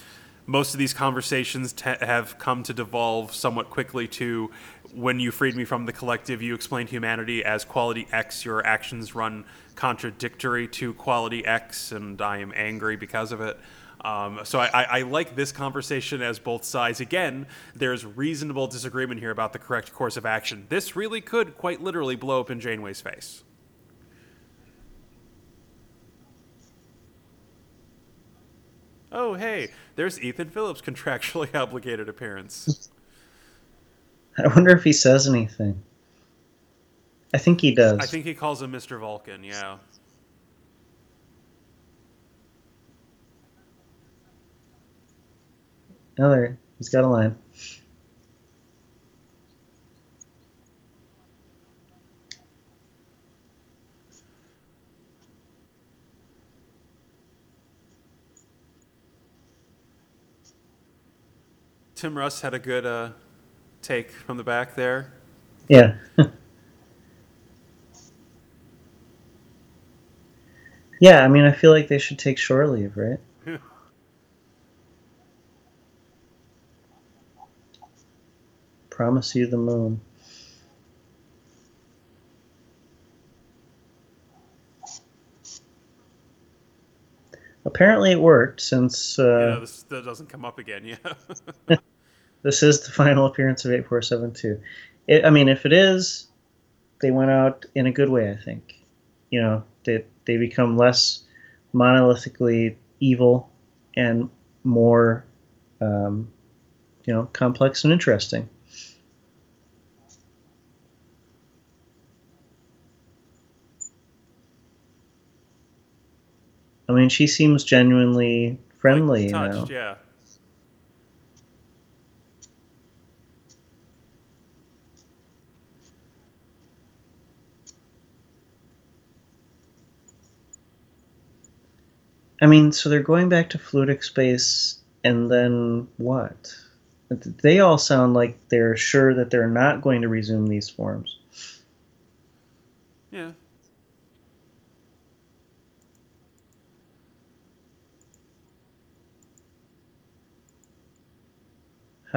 most of these conversations have come to devolve somewhat quickly to when you freed me from the collective, you explained humanity as quality X. Your actions run contradictory to quality X, and I am angry because of it. Um, so I, I, I, like this conversation as both sides. Again, there's reasonable disagreement here about the correct course of action. This really could quite literally blow up in Janeway's face. Oh, hey, there's Ethan Phillips' contractually obligated appearance. I wonder if he says anything. I think he does. I think he calls him Mr. Vulcan, yeah. Oh, there. He's got a line. Tim Russ had a good uh, take from the back there. Yeah. yeah, I mean, I feel like they should take shore leave, right? Promise you the moon. Apparently, it worked since. Uh, yeah, this that doesn't come up again. Yeah. this is the final appearance of 8472. It, I mean, if it is, they went out in a good way, I think. You know, they, they become less monolithically evil and more, um, you know, complex and interesting. Mean, she seems genuinely friendly like touched, now. Yeah. I mean, so they're going back to fluidic space, and then what? They all sound like they're sure that they're not going to resume these forms. Yeah.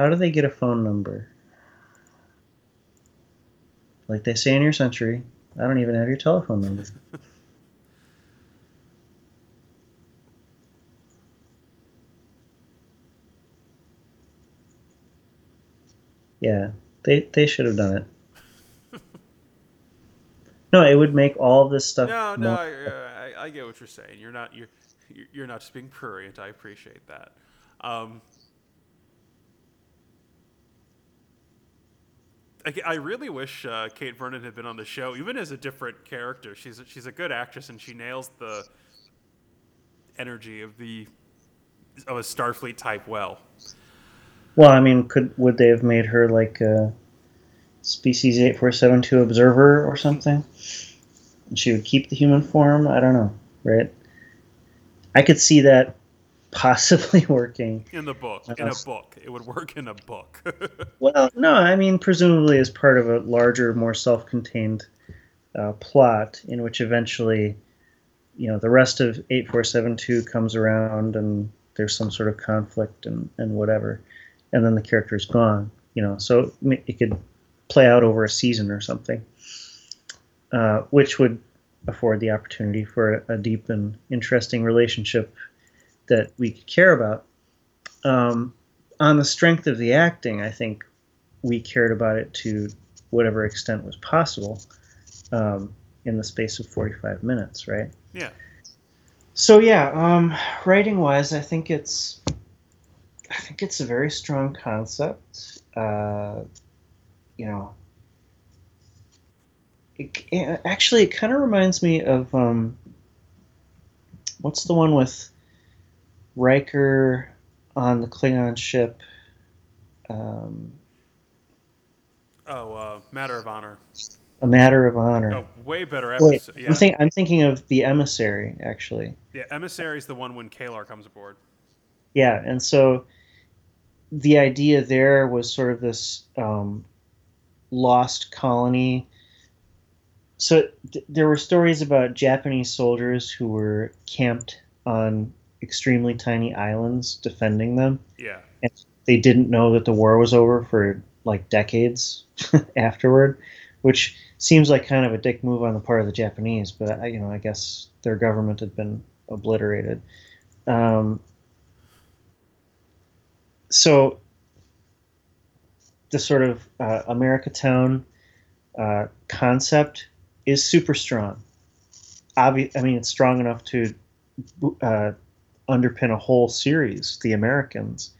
How do they get a phone number? Like they say in your century, I don't even have your telephone number. Yeah, they they should have done it. no, it would make all this stuff. No, no, I, I, I get what you're saying. You're not you're you're not just being prurient. I appreciate that. Um, I, really wish uh, Kate Vernon had been on the show, even as a different character. She's a, she's a good actress, and she nails the energy of the of a Starfleet type well. Well, I mean, could would they have made her like a species eight four seven two observer or something? And she would keep the human form. I don't know, right? I could see that possibly working. In the book, in a book, it would work in a book. Well, no, I mean, presumably as part of a larger, more self-contained uh, plot, in which eventually, you know, the rest of eight four seven two comes around, and there's some sort of conflict and and whatever, and then the character's gone. You know, so it could play out over a season or something, uh, which would afford the opportunity for a, a deep and interesting relationship that we could care about. Um, on the strength of the acting, I think we cared about it to whatever extent was possible um, in the space of 45 minutes, right? yeah. So yeah, um, writing wise, I think it's I think it's a very strong concept. Uh, you know, it, it- actually, it kind of reminds me of um, what's the one with Riker on the Klingon ship? Um, Oh, uh, Matter of Honor. a matter of honor. Oh, way better Wait, episode. Yeah. I'm, think, I'm thinking of the emissary actually. yeah, Emissary is the one when K'Ehleyr comes aboard. Yeah, and so the idea there was sort of this um, lost colony. So th- there were stories about Japanese soldiers who were camped on extremely tiny islands defending them. Yeah. And they didn't know that the war was over for like decades afterward, which seems like kind of a dick move on the part of the Japanese. But I, you know, I guess their government had been obliterated. Um, so the sort of uh, America Town uh, concept is super strong. Obvi- I mean, it's strong enough to uh, underpin a whole series, The Americans.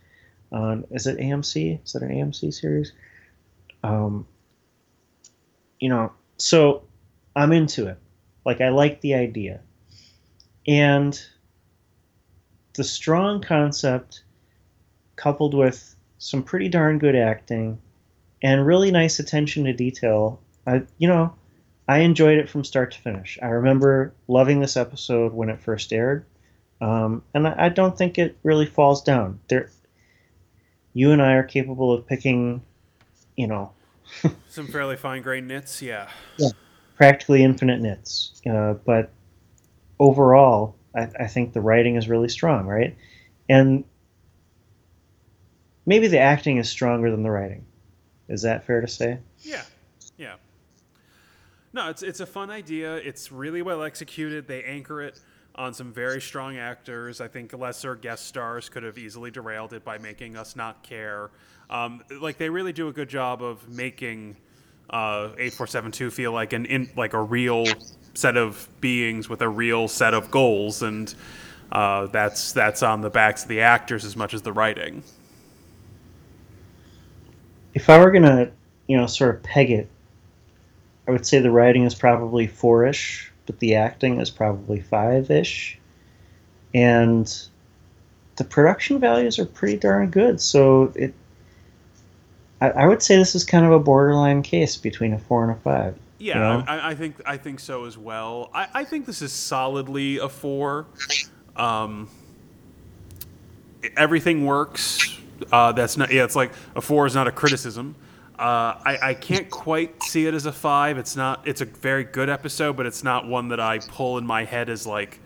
On is it AMC? Is that an AMC series? Um, you know, so I'm into it. Like I like the idea, and the strong concept coupled with some pretty darn good acting and really nice attention to detail. I, you know, I enjoyed it from start to finish. I remember loving this episode when it first aired, um, and I, I don't think it really falls down. There, you and I are capable of picking, you know, some fairly fine grained nits. Yeah. Yeah. Practically infinite nits, uh, but overall, I, I think the writing is really strong, right? And maybe the acting is stronger than the writing. Is that fair to say? Yeah, yeah. No, it's it's a fun idea. It's really well executed. They anchor it on some very strong actors. I think lesser guest stars could have easily derailed it by making us not care. Um, like they really do a good job of making uh, eight four seven two feel like an in, like a real set of beings with a real set of goals, and uh, that's that's on the backs of the actors as much as the writing if I were gonna, you know, sort of peg it, I would say the writing is probably four-ish, but the acting is probably five-ish, and the production values are pretty darn good. So it, I, I would say this is kind of a borderline case between a four and a five. Yeah, you know? I, I, think I think so as well. I, I think this is solidly a four. Um, everything works uh, that's not. Yeah, it's like a four is not a criticism. Uh, I, I can't quite see it as a five. It's not. It's a very good episode, but it's not one that I pull in my head as like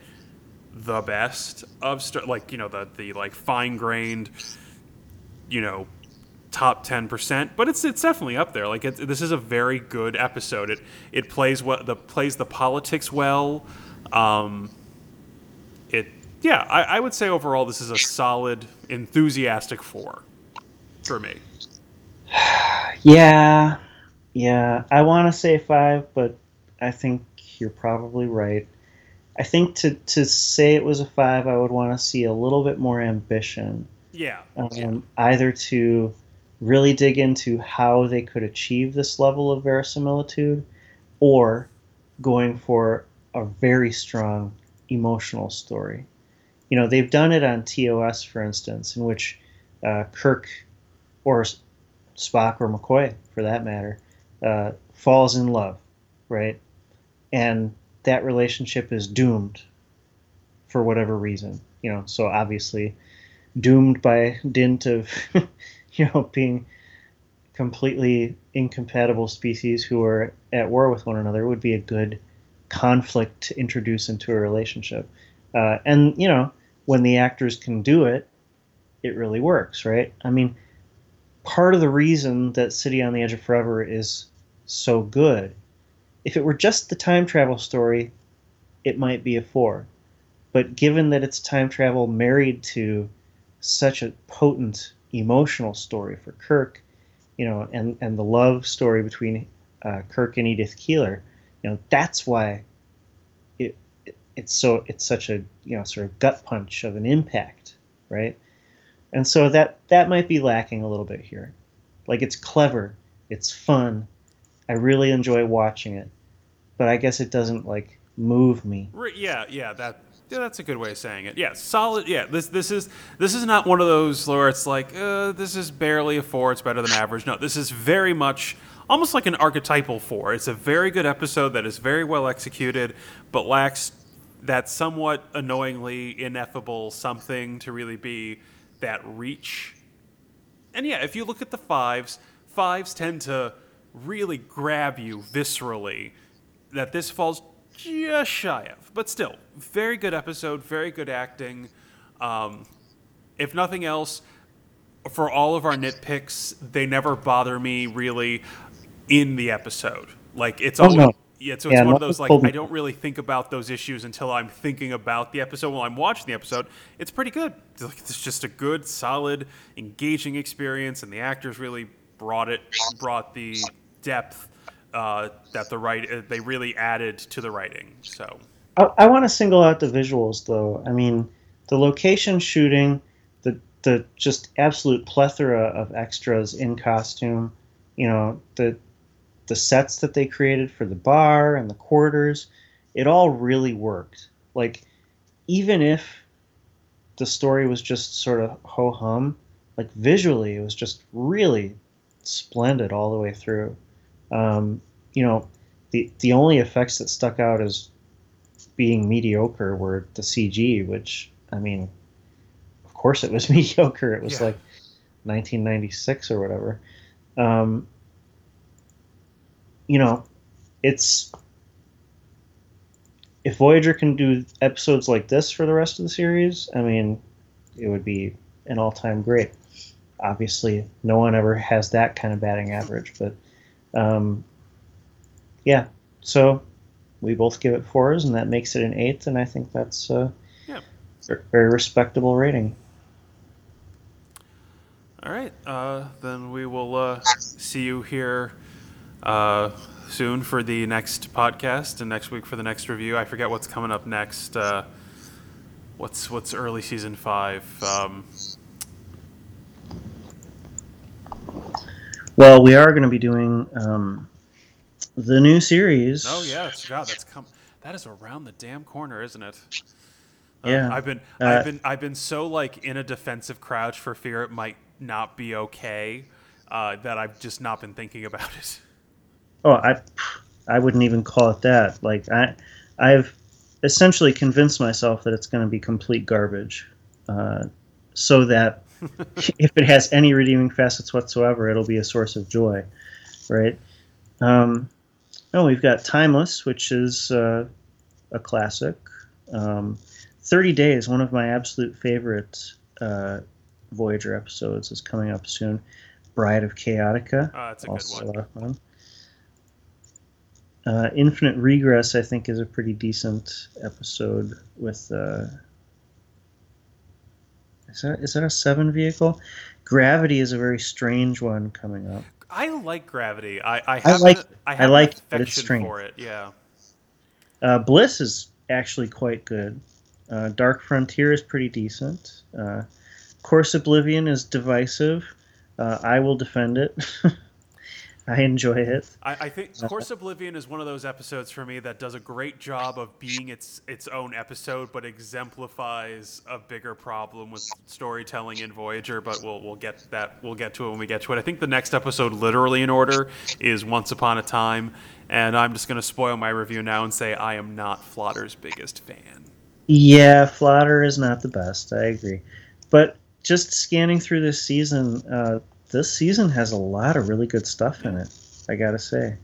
the best of like you know the the like fine grained, you know, top ten percent. But it's it's definitely up there. Like it, this is a very good episode. It it plays what the plays the politics well. Um, it yeah, I, I would say overall this is a solid, enthusiastic four for me. Yeah, yeah. I want to say five, but I think you're probably right. I think to to say it was a five, I would want to see a little bit more ambition. Yeah. Um, yeah. Either to really dig into how they could achieve this level of verisimilitude, or going for a very strong emotional story you know they've done it on TOS, for instance, in which uh, Kirk or Spock or McCoy, for that matter, uh, falls in love, right? And that relationship is doomed for whatever reason, you know. So obviously, doomed by dint of, you know, being completely incompatible species who are at war with one another would be a good conflict to introduce into a relationship. Uh, and you know, when the actors can do it, it really works, right? I mean, part of the reason that City on the Edge of Forever is so good, if it were just the time travel story, it might be a four. But given that it's time travel married to such a potent emotional story for Kirk, you know, and, and the love story between uh, Kirk and Edith Keeler, you know, that's why it—it's so it's such a you know sort of gut punch of an impact, right? And so that that might be lacking a little bit here. Like it's clever, it's fun, I really enjoy watching it, but I guess it doesn't like move me. Yeah, yeah, that yeah, that's a good way of saying it. Yeah, solid. Yeah, this this is this is not one of those where it's like uh, this is barely a four. It's better than average. No, this is very much almost like an archetypal four. It's a very good episode that is very well executed, but lacks that somewhat annoyingly ineffable something to really be that reach. And yeah, if you look at the fives, fives tend to really grab you viscerally. That this falls just shy of, but still, very good episode, very good acting. Um, if nothing else, for all of our nitpicks, they never bother me really in the episode. Like it's Oh, always no. Yeah, so it's Yeah, one of those like I don't really think about those issues until I'm thinking about the episode. While I'm watching the episode, it's pretty good. It's, like, it's just a good, solid, engaging experience, and the actors really brought it, brought the depth uh, that the right uh, they really added to the writing. So I, I want to single out the visuals, though. I mean, the location shooting, the the just absolute plethora of extras in costume. You know, the the sets that they created for the bar and the quarters, it all really worked. Like, even if the story was just sort of ho hum, like visually, it was just really splendid all the way through. Um, you know, the the only effects that stuck out as being mediocre were the CG, which I mean, of course it was mediocre. It was Yeah. like 1996 or whatever. Um, you know, it's if Voyager can do episodes like this for the rest of the series, I mean, it would be an all-time great. Obviously, no one ever has that kind of batting average, but um, yeah. So we both give it fours, and that makes it an eighth, and I think that's a Yeah. very respectable rating. all right, uh, then we will uh, see you here uh, soon for the next podcast and next week for the next review. I forget what's coming up next. Uh, what's what's early season five? Um, Well, we are going to be doing um, the new series. Oh yeah, God, that's come. That is around the damn corner, isn't it? Uh, Yeah. I've been, Uh, I've been, I've been so like in a defensive crouch for fear it might not be okay uh, that I've just not been thinking about it. Oh, I, I wouldn't even call it that. Like I, I've essentially convinced myself that it's going to be complete garbage, uh, so that if it has any redeeming facets whatsoever, it'll be a source of joy, right? Um, oh, we've got Timeless, which is uh, a classic. Um, Thirty Days, one of my absolute favorite uh, Voyager episodes, is coming up soon. Bride of Chaotica, Uh, that's a good also one. a lot of fun. Uh, Infinite Regress, I think, is a pretty decent episode with. Uh, is that is that a seven vehicle? Gravity is a very strange one coming up. I like Gravity. I, I have, like- an, I I like an it, but it's strange. for it. Yeah. Uh, Bliss is actually quite good. Uh, Dark Frontier is pretty decent. Uh, Course Oblivion is divisive. Uh, I will defend it. I enjoy it. I, I think Course Oblivion is one of those episodes for me that does a great job of being its its own episode, but exemplifies a bigger problem with storytelling in Voyager. But we'll we'll get that we'll get to it when we get to it. I think the next episode, literally in order, is Once Upon a Time, and I'm just going to spoil my review now and say I am not Flotter's biggest fan. Yeah, Flotter is not the best. I agree. But just scanning through this season, uh, this season has a lot of really good stuff in it. I gotta say.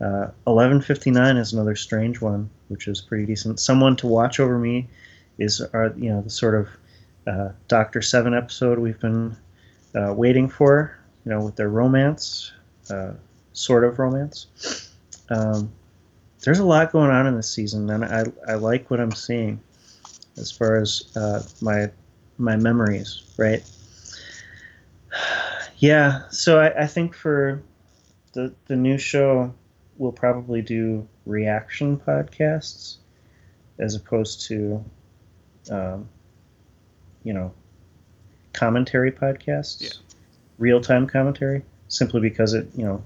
Uh, 1159 is another strange one, which is pretty decent. Someone to watch over me is our, you know, the sort of uh, Doctor Seven episode we've been uh, waiting for. You know, with their romance, uh, sort of romance. Um, there's a lot going on in this season, and I, I like what I'm seeing as far as uh, my my memories, right? Yeah, so I, I think for the the new show, we'll probably do reaction podcasts as opposed to, um, you know, commentary podcasts. Yeah. Real time commentary, simply because it, you know,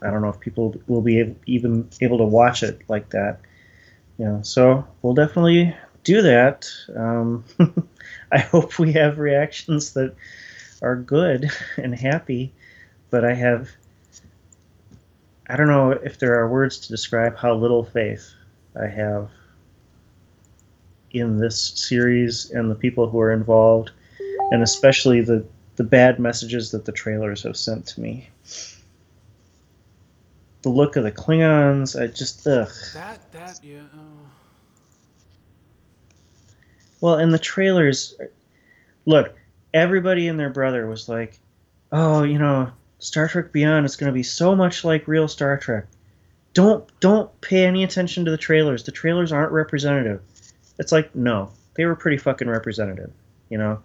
I- don't know if people will be able, even able to watch it like that. You know, so we'll definitely do that. Um, I hope we have reactions that are good and happy, but I have. I don't know if there are words to describe how little faith I have in this series and the people who are involved, and especially the, the bad messages that the trailers have sent to me. The look of the Klingons, I just ugh. That that yeah. Oh. Well, and the trailers, look, everybody and their brother was like, "Oh, you know, Star Trek Beyond is going to be so much like real Star Trek." Don't don't pay any attention to the trailers. The trailers aren't representative. It's like, no, they were pretty fucking representative, you know?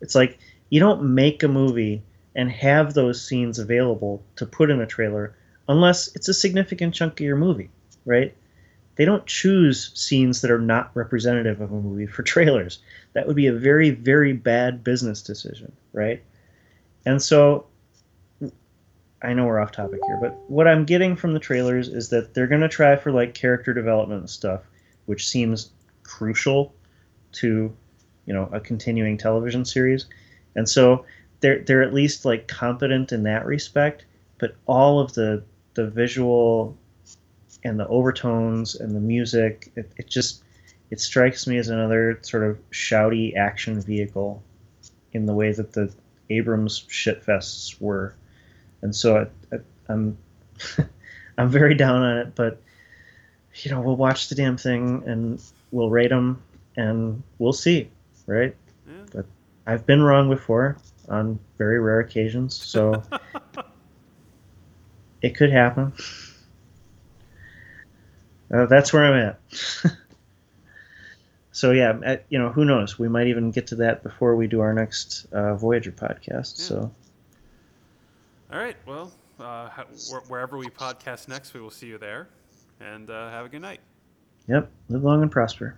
It's like you don't make a movie and have those scenes available to put in a trailer unless it's a significant chunk of your movie, right? They don't choose scenes that are not representative of a movie for trailers. That would be a very, very bad business decision, right? And so I know we're off topic here, but what I'm getting from the trailers is that they're going to try for like character development stuff, which seems crucial to, you know, a continuing television series. And so they're they're at least like competent in that respect, but all of the the visual and the overtones and the music, it, it just it strikes me as another sort of shouty action vehicle in the way that the Abrams shitfests were and so I, I, I'm I'm very down on it. But you know, we'll watch the damn thing and we'll rate them and we'll see, right? Yeah. But I've been wrong before on very rare occasions, so it could happen. Uh, that's where I'm at. so yeah, at, you know, who knows? We might even get to that before we do our next uh, Voyager podcast. Yeah. So All right. Well, uh, wh- wherever we podcast next, we will see you there. And uh, have a good night. yep, live long and prosper.